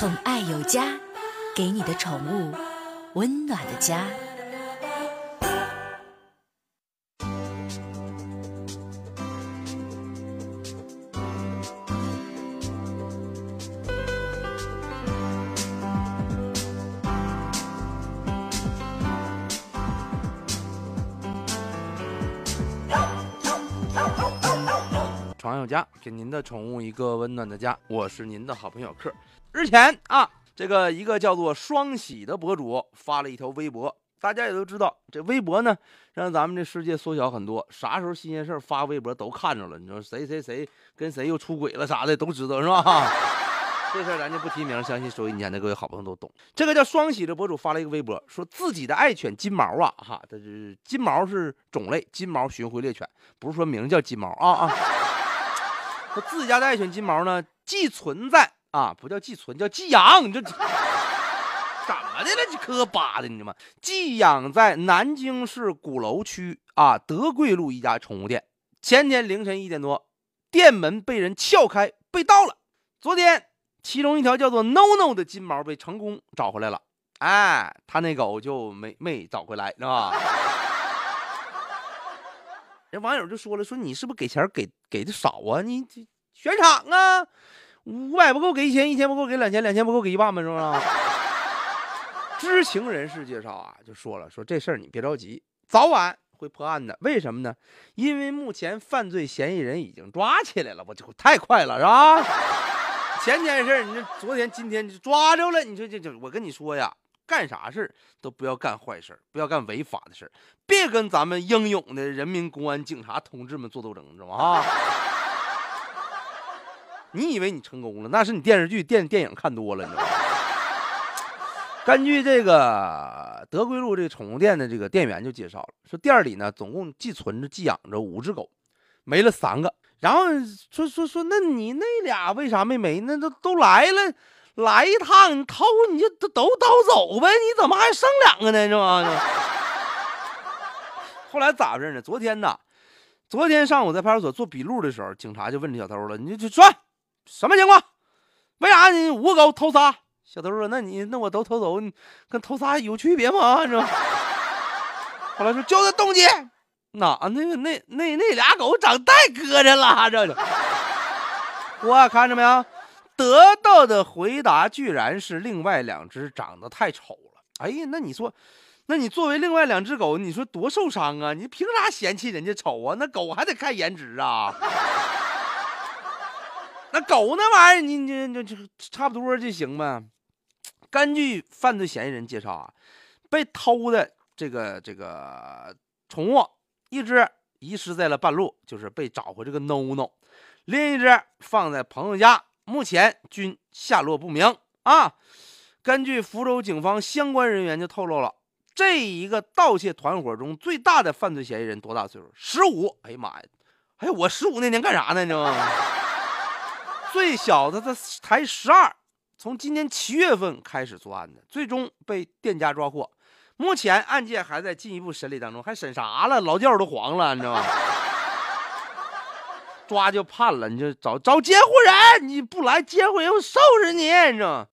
宠爱有家，给你的宠物温暖的家。家，给您的宠物一个温暖的家。我是您的好朋友克。日前啊，这个一个叫做双喜的博主发了一条微博，大家也都知道，这微博呢让咱们这世界缩小很多。啥时候新鲜事发微博都看着了，你说谁谁谁跟谁又出轨了啥的都知道是吧？这事儿咱就不提名，相信收音机前的各位好朋友都懂。这个叫双喜的博主发了一个微博，说自己的爱犬金毛啊，哈，这是金毛是种类，金毛巡回猎犬，不是说名叫金毛啊啊。说自家的爱犬金毛呢，寄存在啊，不叫寄存，叫寄养。你这怎么的了？这磕巴的，你知道吗？寄养在南京市鼓楼区啊德贵路一家宠物店。前天凌晨一点多，店门被人撬开，被盗了。昨天，其中一条叫做 No No 的金毛被成功找回来了。哎，他那狗就没没找回来，是吧？人网友就说了：“说你是不是给钱给给的少啊？你这选场啊，五百不够给一千，一千不够给两千，两千不够给一万吗？是不是？” 知情人士介绍啊，就说了：“说这事儿你别着急，早晚会破案的。为什么呢？因为目前犯罪嫌疑人已经抓起来了，我就太快了，是吧？前天事儿，你这昨天、今天就抓着了。你说这这，我跟你说呀。”干啥事都不要干坏事，不要干违法的事，别跟咱们英勇的人民公安警察同志们做斗争，知道吗？啊！你以为你成功了，那是你电视剧、电电影看多了，你知道吗？根据这个德贵路这个宠物店的这个店员就介绍了，说店里呢总共寄存着、寄养着五只狗，没了三个。然后说说说，那你那俩为啥没没？那都都来了。来一趟，你偷你就都都偷走呗，你怎么还剩两个呢？是吧？后来咋回事呢？昨天呢，昨天上午在派出所做笔录的时候，警察就问这小偷了：“你就说什么情况？为啥你五个狗偷仨？”小偷说：“那你那我都偷走，跟偷仨有区别吗？”是吧？后来说交代动机，哪那个那那那俩狗长太磕碜了，这就 我看着没有？得到的回答居然是另外两只长得太丑了。哎呀，那你说，那你作为另外两只狗，你说多受伤啊？你凭啥嫌弃人家丑啊？那狗还得看颜值啊。那狗那玩意儿，你你你就差不多就行呗。根据犯罪嫌疑人介绍啊，被偷的这个这个宠物，一只遗失在了半路，就是被找回这个 no no，另一只放在朋友家。目前均下落不明啊！根据福州警方相关人员就透露了，这一个盗窃团伙中最大的犯罪嫌疑人多大岁数？十五！哎呀妈呀！哎，我十五那年干啥呢？你知道吗？最小的他才十二，从今年七月份开始作案的，最终被店家抓获。目前案件还在进一步审理当中，还审啥了？劳教都黄了，你知道吗？抓就判了，你就找找监护人，你不来监护人，我收拾你，你知道吗？